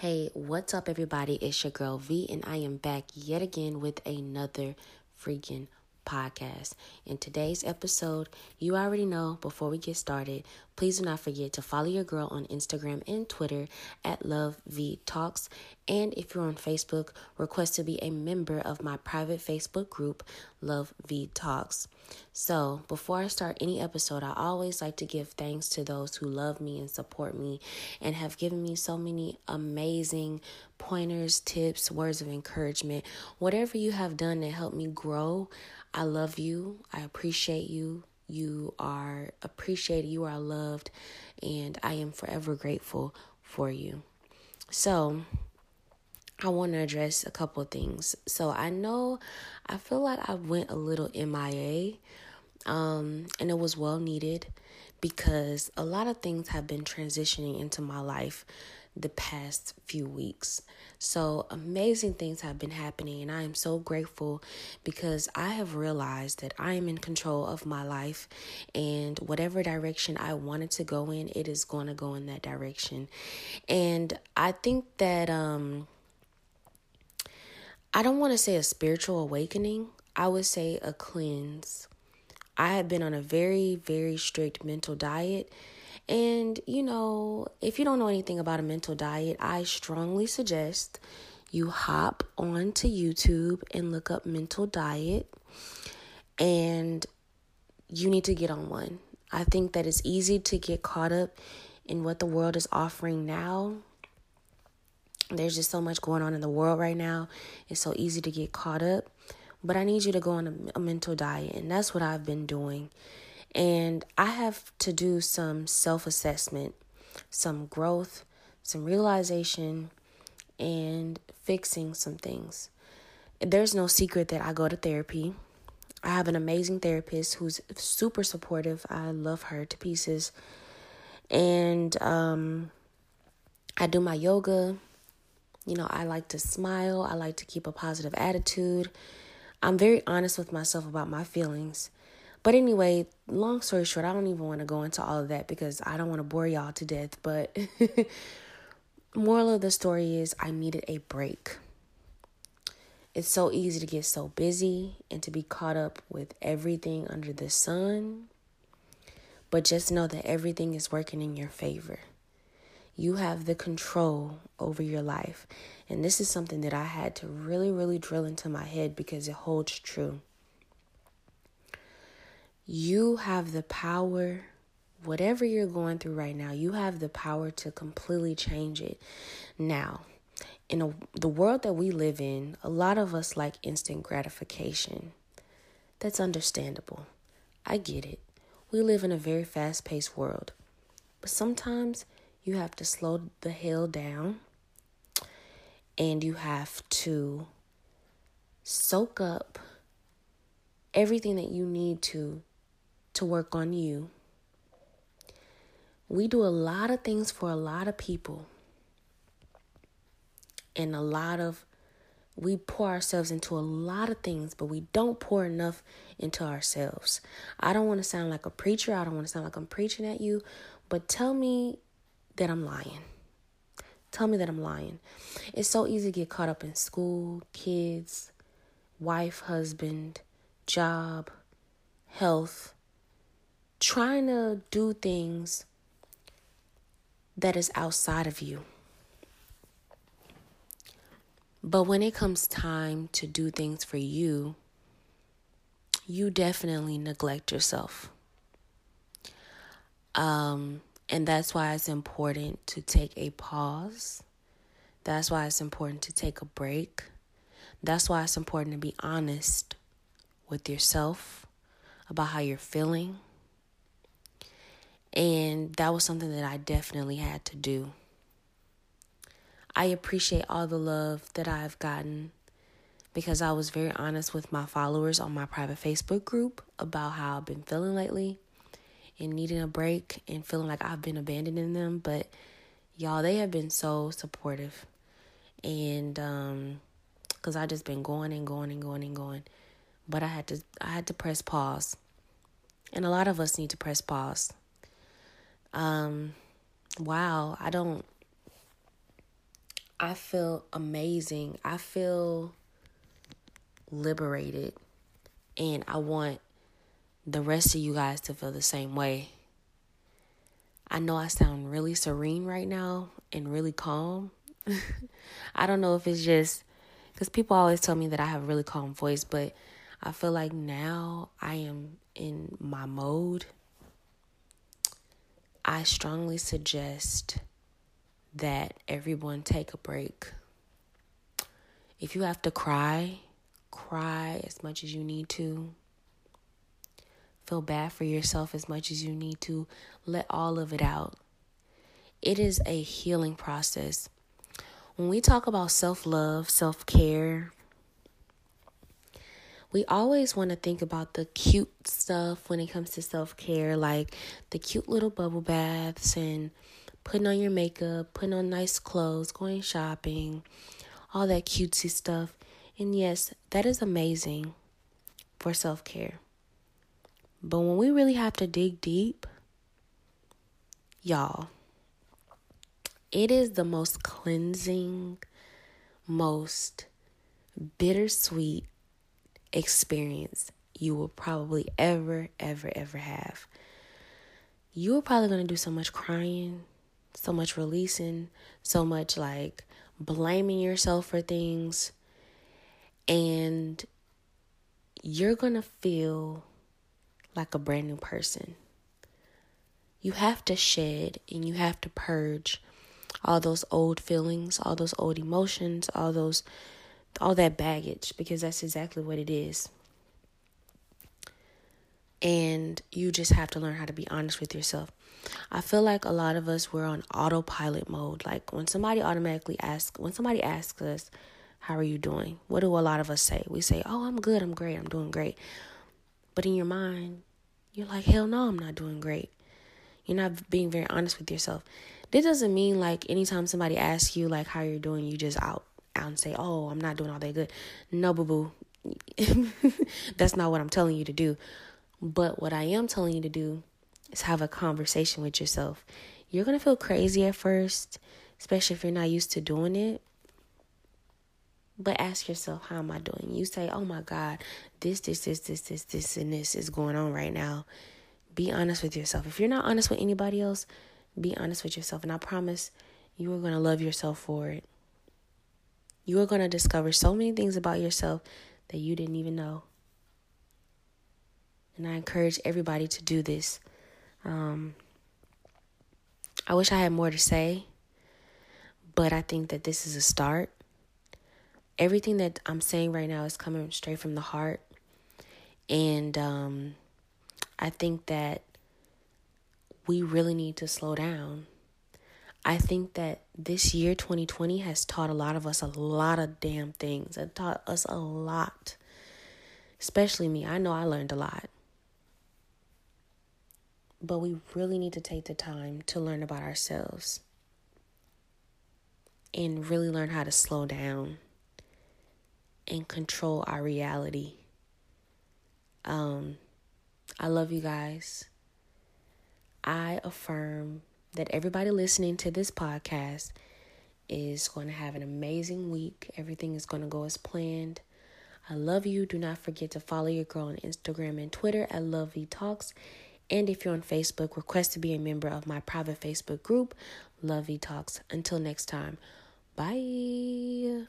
Hey, what's up, everybody? It's your girl V, and I am back yet again with another freaking podcast. In today's episode, you already know before we get started, please do not forget to follow your girl on Instagram and Twitter at Love V Talks. And if you're on Facebook, request to be a member of my private Facebook group, Love V Talks. So, before I start any episode, I always like to give thanks to those who love me and support me and have given me so many amazing pointers, tips, words of encouragement. Whatever you have done to help me grow, I love you. I appreciate you. You are appreciated, you are loved, and I am forever grateful for you. So, I want to address a couple of things. So I know I feel like I went a little MIA, um, and it was well needed because a lot of things have been transitioning into my life the past few weeks. So amazing things have been happening, and I am so grateful because I have realized that I am in control of my life, and whatever direction I wanted to go in, it is going to go in that direction. And I think that um I don't want to say a spiritual awakening, I would say a cleanse. I have been on a very, very strict mental diet. And, you know, if you don't know anything about a mental diet, I strongly suggest you hop onto YouTube and look up mental diet. And you need to get on one. I think that it's easy to get caught up in what the world is offering now there's just so much going on in the world right now. It's so easy to get caught up. But I need you to go on a, a mental diet, and that's what I've been doing. And I have to do some self assessment, some growth, some realization, and fixing some things. There's no secret that I go to therapy. I have an amazing therapist who's super supportive. I love her to pieces. And um, I do my yoga. You know, I like to smile, I like to keep a positive attitude. I'm very honest with myself about my feelings. But anyway, long story short, I don't even want to go into all of that because I don't want to bore y'all to death. But moral of the story is I needed a break. It's so easy to get so busy and to be caught up with everything under the sun. But just know that everything is working in your favor. You have the control over your life. And this is something that I had to really, really drill into my head because it holds true. You have the power, whatever you're going through right now, you have the power to completely change it. Now, in a, the world that we live in, a lot of us like instant gratification. That's understandable. I get it. We live in a very fast paced world. But sometimes you have to slow the hell down and you have to soak up everything that you need to to work on you. We do a lot of things for a lot of people. And a lot of we pour ourselves into a lot of things, but we don't pour enough into ourselves. I don't want to sound like a preacher. I don't want to sound like I'm preaching at you, but tell me that I'm lying. Tell me that I'm lying. It's so easy to get caught up in school, kids, wife, husband, job, health, trying to do things that is outside of you. But when it comes time to do things for you, you definitely neglect yourself. Um, and that's why it's important to take a pause. That's why it's important to take a break. That's why it's important to be honest with yourself about how you're feeling. And that was something that I definitely had to do. I appreciate all the love that I've gotten because I was very honest with my followers on my private Facebook group about how I've been feeling lately and needing a break and feeling like I've been abandoning them, but y'all they have been so supportive. And um cuz I just been going and going and going and going. But I had to I had to press pause. And a lot of us need to press pause. Um wow, I don't I feel amazing. I feel liberated. And I want the rest of you guys to feel the same way. I know I sound really serene right now and really calm. I don't know if it's just because people always tell me that I have a really calm voice, but I feel like now I am in my mode. I strongly suggest that everyone take a break. If you have to cry, cry as much as you need to. Feel bad for yourself as much as you need to. Let all of it out. It is a healing process. When we talk about self love, self care, we always want to think about the cute stuff when it comes to self care, like the cute little bubble baths and putting on your makeup, putting on nice clothes, going shopping, all that cutesy stuff. And yes, that is amazing for self care. But when we really have to dig deep, y'all, it is the most cleansing, most bittersweet experience you will probably ever, ever, ever have. You are probably going to do so much crying, so much releasing, so much like blaming yourself for things. And you're going to feel like a brand new person. You have to shed and you have to purge all those old feelings, all those old emotions, all those all that baggage because that's exactly what it is. And you just have to learn how to be honest with yourself. I feel like a lot of us we're on autopilot mode. Like when somebody automatically asks, when somebody asks us, "How are you doing?" What do a lot of us say? We say, "Oh, I'm good. I'm great. I'm doing great." But in your mind, you're like, "Hell no, I'm not doing great." You're not being very honest with yourself. This doesn't mean like anytime somebody asks you like how you're doing, you just out out and say, "Oh, I'm not doing all that good." No, boo boo. That's not what I'm telling you to do. But what I am telling you to do is have a conversation with yourself. You're going to feel crazy at first, especially if you're not used to doing it. But ask yourself, how am I doing? You say, oh my God, this, this, this, this, this, this, and this is going on right now. Be honest with yourself. If you're not honest with anybody else, be honest with yourself. And I promise you are going to love yourself for it. You are going to discover so many things about yourself that you didn't even know. And I encourage everybody to do this. Um, I wish I had more to say, but I think that this is a start. Everything that I'm saying right now is coming straight from the heart. And um, I think that we really need to slow down. I think that this year, 2020, has taught a lot of us a lot of damn things. It taught us a lot, especially me. I know I learned a lot. But we really need to take the time to learn about ourselves and really learn how to slow down and control our reality. Um, I love you guys. I affirm that everybody listening to this podcast is going to have an amazing week. Everything is going to go as planned. I love you. Do not forget to follow your girl on Instagram and Twitter at Love V Talks and if you're on Facebook, request to be a member of my private Facebook group, Love V Talks. Until next time, bye.